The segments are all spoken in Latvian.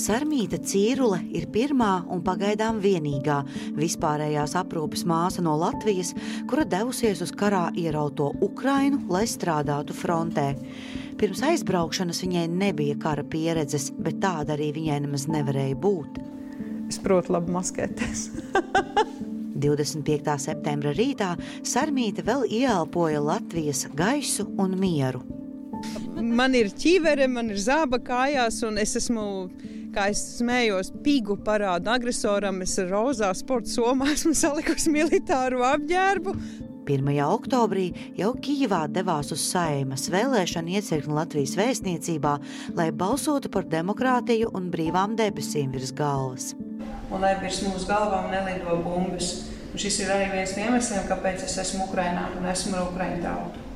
Sarmīta Cīrule ir pirmā un pagaidām vienīgā vispārējās aprūpes māsa no Latvijas, kura devusies uz karā ierauto Ukrainu, lai strādātu frontē. Pirms aizbraukšanas viņai nebija kara pieredzes, bet tāda arī viņai nemaz nevarēja būt. Es protu labi maskēties. 25. septembra rītā Sarmīta vēl ieelpoja Latvijas gaisu un mieru. Man ir ķīvere, man ir zāba kājās, un es esmu, kā es smējos, pīgu parādu agresoram. Es ar rozā sporta somā esmu salikusi militāru apģērbu. 1. oktobrī jau Kijivā devās uz saimas vēlēšanu iecirkni Latvijas vēstniecībā, lai balsotu par demokrātiju un brīvām debesīm virs galvas. Un lai virs mūsu galvām nelido bumbas. Un šis ir arī viens no iemesliem, kāpēc es esmu Ukrainā un esmu ar Ukraiņu tautu.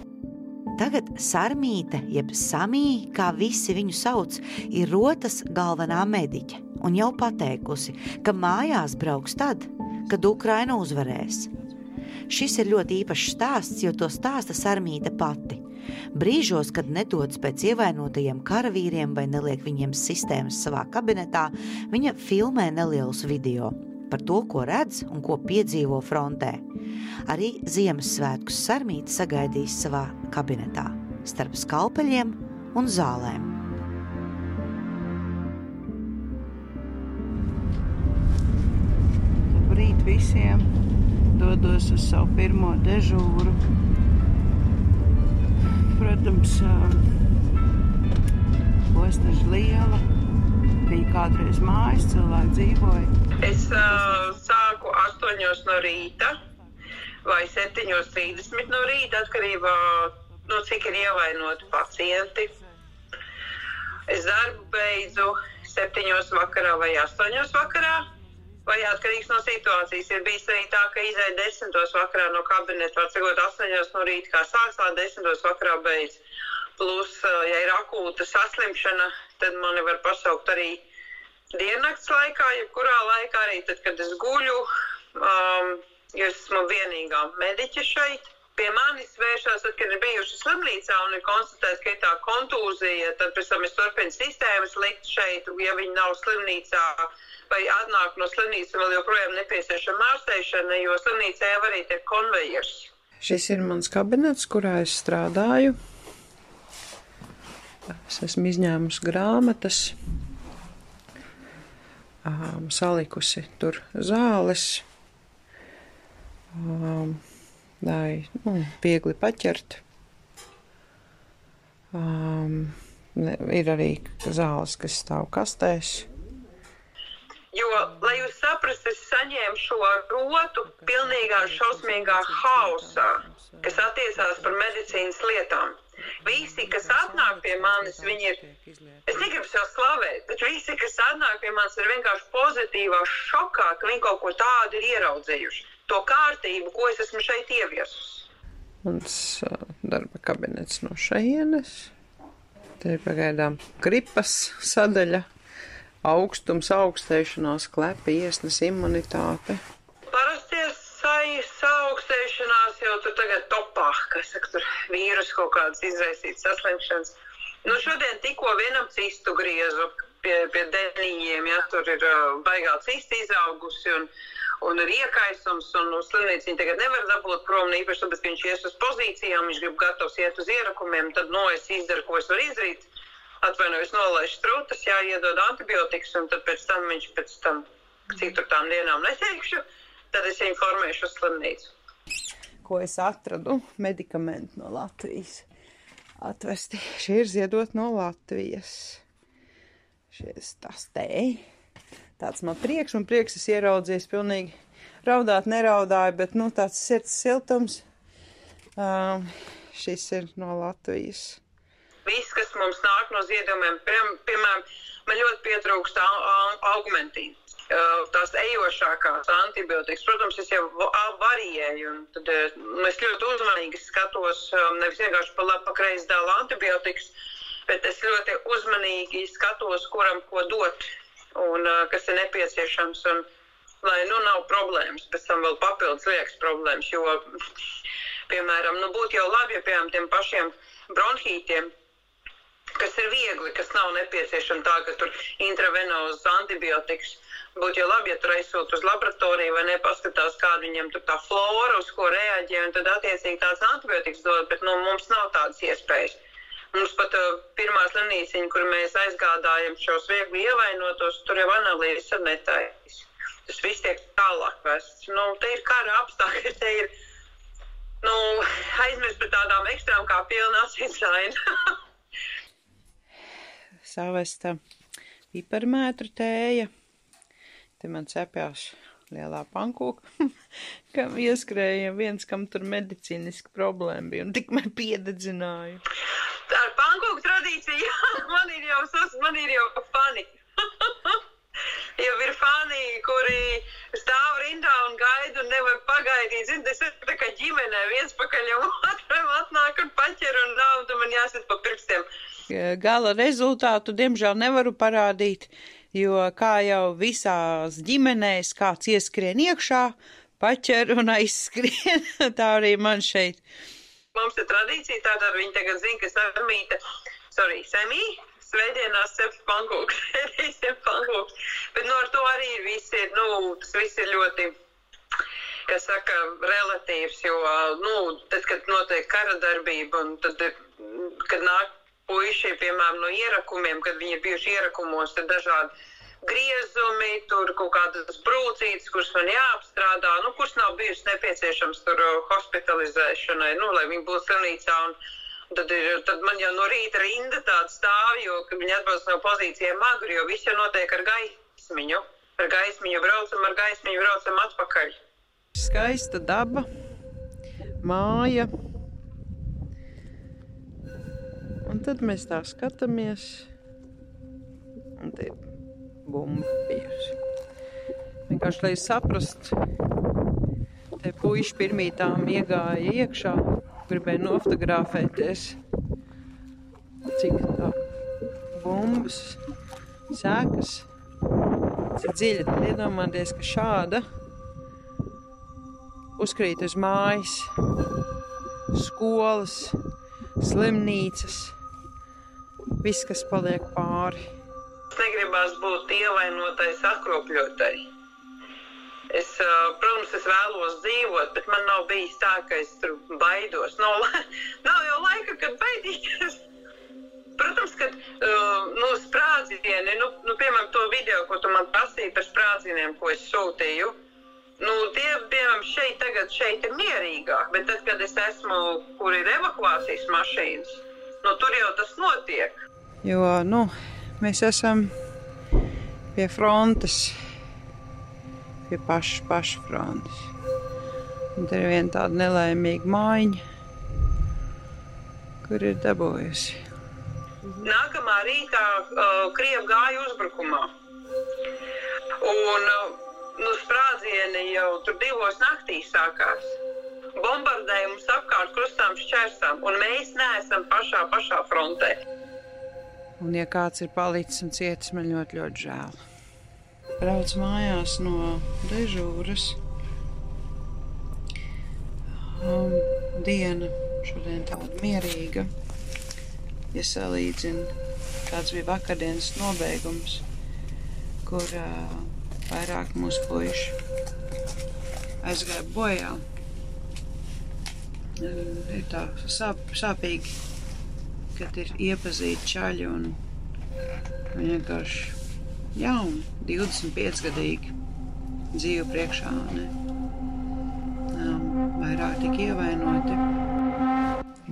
Tagad Sarmīte, jeb Samī, kā visi viņu sauc, ir rotas galvenā mediķe un jau pateikusi, ka mājās brauks tad, kad Ukraina uzvarēs. Šis ir ļoti īpašs stāsts, jo to stāsta Sarmīte pati. Brīžos, kad nedodas pēc ievainotajiem karavīriem vai neliek viņiem sistēmas savā kabinetā, viņa filmē nelielus video par to, ko redz un ko piedzīvo frontē. Arī Ziemassvētkus Sarmīte sagaidīs savā kabinetā starp skalpeļiem un zālēm. Labrīt visiem! Dodos uz savu pirmo dežūru. Protams, ostas liela. Bija kādreiz mājas, cilvēki dzīvoja. Es uh, sāku 8 no rīta vai 7.30 no rīta, atkarībā no cik ir ievainoti pacienti. Es darbu beidzu 7 vakarā vai 8 vakarā. Vai atkarīgs no situācijas. Ir bijis arī tā, ka izēja 10 vakarā no kabineta, var sakot, 8 no rīta, kā sāks, tā 10 vakarā beidz. Plus, ja ir akūta saslimšana, tad mani var pasaukt arī diennakts laikā, jebkurā laikā, arī tad, kad es guļu, um, jo es esmu vienīgā mediķe šeit. Pie manis vēršās, tad, kad ir bijuši slimnīcā un ir konstatēts, ka ir tā kontūzija, tad pēc tam es turpinu sistēmas likt šeit, ja viņi nav slimnīcā vai atnāk no slimnīcas, vēl joprojām nepieciešama ārstēšana, jo slimnīcā jau arī ir konvejers. Šis ir mans kabinets, kurā es strādāju. Es esmu izņēmusi grāmatas, um, salikusi tur zāles, um, lai nu, viegli paķert. Um, ir arī zāles, kas stāv kastēs. Jo, lai jūs saprastu, es saņēmu šo rotu pilnīgā šausmīgā hausā, kas attiecās par medicīnas lietām. Visi, kas atnāk pie manis, viņi ir, es negribu sev slavēt, bet visi, kas atnāk pie manis, ir vienkārši pozitīvā šokā, ka viņi kaut ko tādu ir ieraudzējuši. To kārtību, ko es esmu šeit ieviesus. Mans darba kabinets no šejienes. Te ir pagaidām gripas sadaļa, augstums, augstēšanās, klepi, iesnas imunitāte. Parasties saaugstēšanās jau tur tagad topā, kas saka, tur vīrus kaut kādas izraisītas saslimšanas. Nu, šodien tikko vienam cistu griezu pie, pie deniņiem, ja tur ir uh, baigā cista izaugusi un, un ir iekaisums, un uz slimnīcu viņi tagad nevar dabūt prom, ne īpaši tāpēc, ka viņš ies uz pozīcijām, viņš grib gatavs iet uz ierakumiem, tad, no, es izdaru, ko es varu izdarīt, atvainojos, nolaišu strūtas, jāiedod antibiotikas, un tad pēc tam viņš pēc tam, cik tur tām dienām neteikšu, tad es informēšu slimnīcu. Ko es atradu? Medikamenti no Latvijas. Atvesti. Šie ir ziedot no Latvijas. Šis tas te. Tāds man prieks, un prieks es ieraudzīju, pilnīgi raudāt neraudāju, bet, nu, tāds sirds siltums. Um, šis ir no Latvijas. Viss, kas mums nāk no ziedojumiem, piemēram, man ļoti pietrūkst augmentīnu tās ejošākās antibiotikas. Protams, es jau varēju, un tad nu, es ļoti uzmanīgi skatos, nevis vienkārši pa labi, pa kreisi dēlu antibiotikas, bet es ļoti uzmanīgi skatos, kuram ko dot un kas ir nepieciešams. Un, lai nu nav problēmas, pēc tam vēl papildus liekas problēmas, jo, piemēram, nu, būtu jau labi, ja piemēram tiem pašiem bronhītiem kas ir viegli, kas nav nepieciešama tā, ka tur intravenozes antibiotikas. Būtu jau labi, ja tur aizsūta uz laboratoriju vai nepaskatās, kāda viņam tur tā flora, uz ko reaģē, un tad attiecīgi tāds antibiotikas dod, bet nu, mums nav tādas iespējas. Mums pat uh, pirmā slimnīciņa, kur mēs aizgādājam šos viegli ievainotos, tur jau analīzes netaisa. Tas viss tiek tālāk vests. Nu, te ir kara apstākļi, te ir nu, aizmirst par tādām ekstrēmām kā pilna asinsraina. Savesta piparmētru tēja. Te man cepjās lielā pankūka, kam ieskrēja viens, kam tur medicīniski problēma bija, un tikmēr piededzināju. Tā ir pankūka tradīcija, man ir jau, man ir jau fani. jau ir fani, kuri stāv rindā un gaida un nevar pagaidīt. Zini, tas ir tā kā ģimenē, viens pakaļ jau otram atnāk un paķer un tu man jāsit pa pirkstiem. Gala rezultātu, diemžēl, nevaru parādīt, jo kā jau visās ģimenēs kāds ieskrien iekšā, paķer un aizskrien, tā arī man šeit. Mums ir tradīcija tāda, viņi tagad zina, ka samīta, sorry, semī, svētdienās cep pankūks, reizēm pankūks, bet no ar to arī ir visi, nu, tas viss ir ļoti, kas saka, relatīvs, jo, nu, tad, kad notiek kara darbība un tad, kad nāk puiši, piemēram, no ierakumiem, kad viņi ir bijuši ierakumos, tad dažādi griezumi, tur kaut kādas brūcītes, kuras man jāapstrādā, nu, kuras nav bijusi nepieciešams tur hospitalizēšanai, nu, lai viņi būtu slimnīcā. Un, Tad, ir, tad man jau no rīta rinda tāda stāv, jo viņi atbalsta no pozīcijiem magri, jo viss jau notiek ar gaismiņu. Ar gaismiņu braucam, ar gaismiņu braucam atpakaļ. Skaista daba, māja. Un tad mēs tā skatāmies. Un te ir bumba bijusi. Vienkārši, lai saprastu, te puiši pirmītām iegāja iekšā, gribēja nofotografēties, cik tā bumbas sēkas, cik dziļi tad iedomāties, ka šāda uzkrīt uz mājas, skolas, slimnīcas, viss, kas paliek pāri. Negribās būt ievainotai, sakropļotai. Es, protams, es vēlos dzīvot, bet man nav bijis tā, ka es tur baidos. Nav, nav jau laika, kad baidīties. Protams, ka uh, nu, sprādzieni, nu, nu, piemēram, to video, ko tu man prasīji par sprādzieniem, ko es sūtīju, nu, tie, piemēram, šeit tagad šeit ir mierīgāk, bet tad, kad es esmu, kur ir evakuācijas mašīnas, nu, tur jau tas notiek. Jo, nu, mēs esam pie frontes pie paša, paša frontes. Un tur ir viena tāda nelaimīga mājiņa, kur ir dabūjusi. Nākamā rītā uh, Krievija gāja uzbrukumā. Un uh, nu, sprādzieni jau tur divos naktīs sākās. Bombardējums apkārt krustām šķērsām, un mēs neesam pašā, pašā frontē. Un, ja kāds ir palicis un cietis, man ļoti, ļoti žēl brauc mājās no dežūras. Um, diena šodien tāda mierīga. Ja salīdzinu, kāds bija vakardienas nobeigums, kur uh, vairāk mūsu puiši aizgāja bojā. Ir tā sāp, sāpīgi, kad ir iepazīti čaļi un vienkārši jauni, 25 gadīgi dzīve priekšā. Ne? Vairāk tik ievainoti.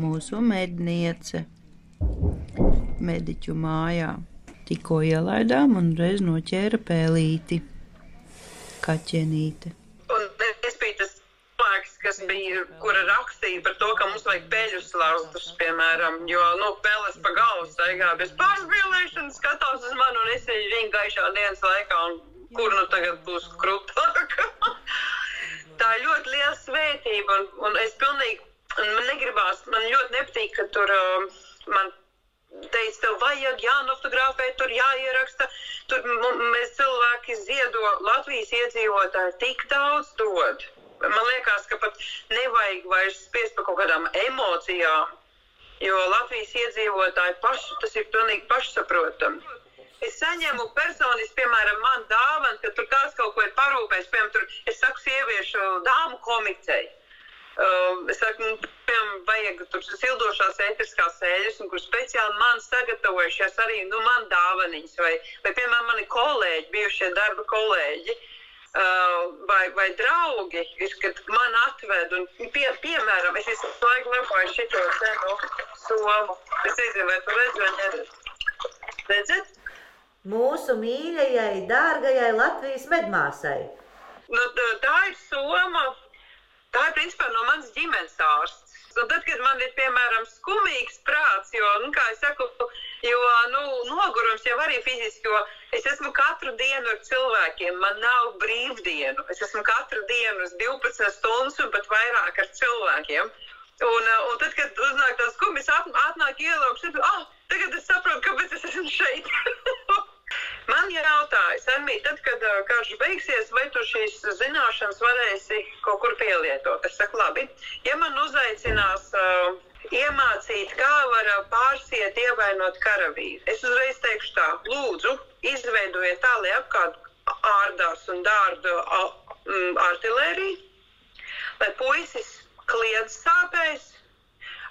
Mūsu medniece mediķu mājā tikko ielaidām un reiz noķēra pēlīti, kaķenīti kura rakstīja par to, ka mums vajag peļu slautus, piemēram, jo, nu, peles pa galvu staigā bez pārspīlēšanas, skatās uz mani un es eju viņa gaišā dienas laikā, un kur nu tagad būs krūtāka. Tā ir ļoti liela svētība, un, un es pilnīgi, un man negribās, man ļoti nepatīk, ka tur uh, man teica, tev vajag jānofotografē, tur jāieraksta, tur mēs cilvēki ziedo, Latvijas iedzīvotāji tik daudz dod man liekas, ka pat nevajag vairs spiest par kaut kādām emocijām. jo Latvijas iedzīvotāji paši tas ir pilnīgi pašsaprotami. Es saņemu personiski, piemēram, man dāvanu, ka tur kāds kaut ko ir parūpējis, piemēram, tur, es saku, sieviešu dāmu komiteju. Uh, es saku, nu, piemēram, vajag tur sildošās ētriskās sēļas, kur speciāli man sagatavojušies arī, nu, man dāvaniņas, vai, vai, piemēram, mani kolēģi, bijušie darba kolēģi, uh, vai, vai draugi, ir, kad man atved, un, pie, piemēram, es visu laiku lepoju šito cenu somu. Es nezinu, vai tu redzi, vai neredzi. Redzat? Mūsu mīļajai, dārgajai Latvijas medmāsai. Nu, tā- ir soma. Tā ir principā no manas ģimenes ārsts. Un tad, kad man ir, piemēram, skumīgs prāts, jo, nu, kā es saku, jo, nu, nogurums jau arī fiziski, jo es esmu katru dienu ar cilvēkiem, man nav brīvdienu. Es esmu katru dienu uz 12 stundas un pat vairāk ar cilvēkiem. Un, uh, un tad, kad uznāk tas at, atnāk ielauks, tad, ah, tagad es saprotu, kāpēc es esmu šeit. Man jautāja, Sanmī, tad, kad uh, karš beigsies, vai tu šīs zināšanas varēsi kaut kur pielietot? Es saku, labi, ja man uzaicinās uh, iemācīt, kā var pārsiet, ievainot karavīru, es uzreiz teikšu tā, lūdzu, izveidojiet tā, lai apkārt ārdās un dārdu artilēriju, lai puisis kliedz sāpēs,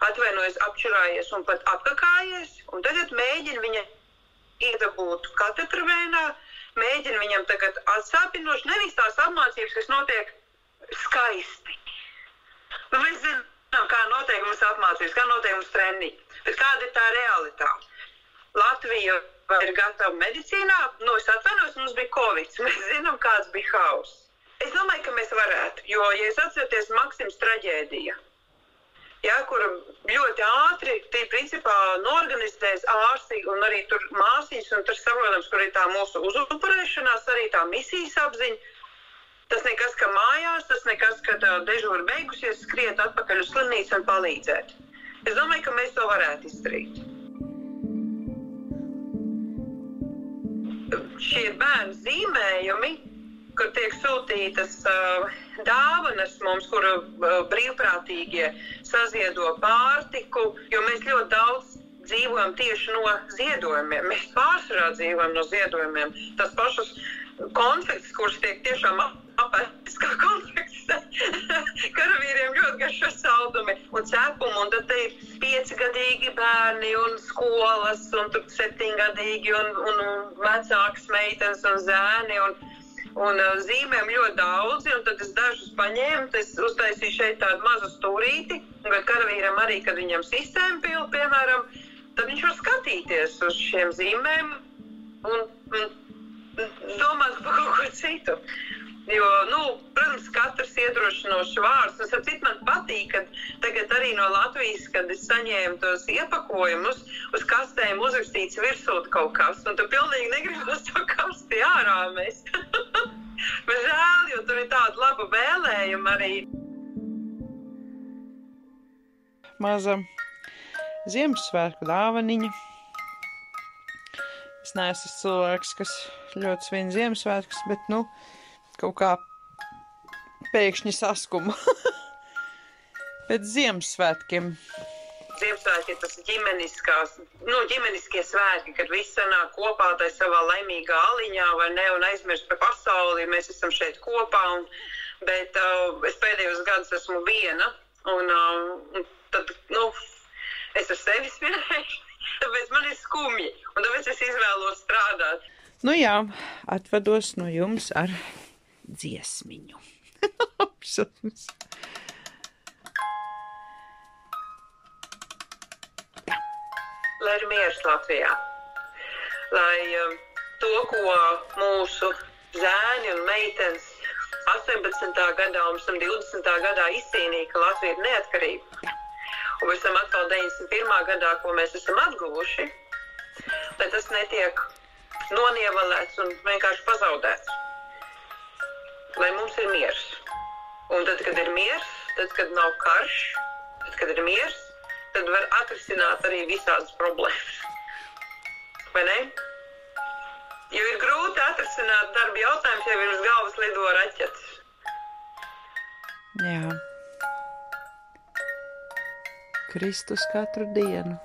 atvainojas, apčurājies un pat apkakājies, un tagad mēģina viņa iedabūt katru vēnā, mēģina viņam tagad atsāpinoši, nevis tās apmācības, kas notiek skaisti. Nu, mēs zinām, kā notiek mums apmācības, kā notiek mums treniņi, bet kāda ir tā realitāte? Latvija ir gatava medicīnā, nu es atvainojos, mums bija Covid, mēs zinām, kāds bija hauss. Es domāju, ka mēs varētu, jo, ja es atceros Maksims traģēdiju, ja, kur ļoti ātri tie principā norganizēs ārsti un arī tur māsīņas, un tur saprotams, kur ir tā mūsu uzupurēšanās, arī tā misijas apziņa. Tas nekas, ka mājās, tas nekas, ka dežūra beigusies, skriet atpakaļ uz slimnīcu un palīdzēt. Es domāju, ka mēs to varētu izdarīt. Šie bērnu zīmējumi, kur tiek sūtītas uh, dāvanas mums, kur uh, brīvprātīgie saziedo pārtiku, jo mēs ļoti daudz dzīvojam tieši no ziedojumiem. Mēs pārsvarā dzīvojam no ziedojumiem. Tas pašas konflikts, kurš tiek tiešām apēstis kā konflikts, karavīriem ļoti garšo saldumi un cepumi, un tad ir piecigadīgi bērni un skolas, un tur septiņgadīgi un, un vecākas meitenes un zēni. Un, Un uh, zīmēm ļoti daudzi, un tad es dažus paņēmu, es uztaisīju šeit tādu mazu stūrīti, un karavīram arī, kad viņam sistēma pil, piemēram, tad viņš var skatīties uz šiem zīmēm un, un domāt par kaut ko citu. Jo, nu, protams, katrs iedrošinošs vārds, un sapcīt, man patīk, ka tagad arī no Latvijas, kad es saņēmu tos iepakojumus, uz kastēm uzrakstīts virsūt kaut kas, un tu pilnīgi negribas to kasti ārā mest. Bet žēl, jo tur ir tāda laba vēlējuma arī. Maza Ziemassvētku dāvaniņa. Es neesmu cilvēks, kas ļoti svin Ziemassvētkus, bet, nu, kaut kā pēkšņi saskuma. Pēc Ziemassvētkiem. Ziemassvētki ir tas ģimeniskās, nu, ģimeniskie svētki, kad viss sanāk kopā tajā savā laimīgā aliņā, vai ne, un aizmirst par pasauli, mēs esam šeit kopā, un, bet uh, es pēdējos gadus esmu viena, un, uh, tad, nu, es ar sevi svinēju, tāpēc man ir skumji, un tāpēc es izvēlos strādāt. Nu jā, atvados no jums ar dziesmiņu. Apsums. lai ir miers Latvijā. Lai um, to, ko mūsu zēni un meitenes 18. gadā un 20. gadā izcīnīja, ka Latvija ir neatkarīga, un pēc tam atkal 91. gadā, ko mēs esam atguvuši, lai tas netiek nonievalēts un vienkārši pazaudēts. Lai mums ir miers. Un tad, kad ir miers, tad, kad nav karš, tad, kad ir miers, tad var atrisināt arī visādas problēmas. Vai ne? Jo ir grūti atrisināt darba jautājumus, ja ir uz galvas lido raķetes. Jā. Kristus katru dienu.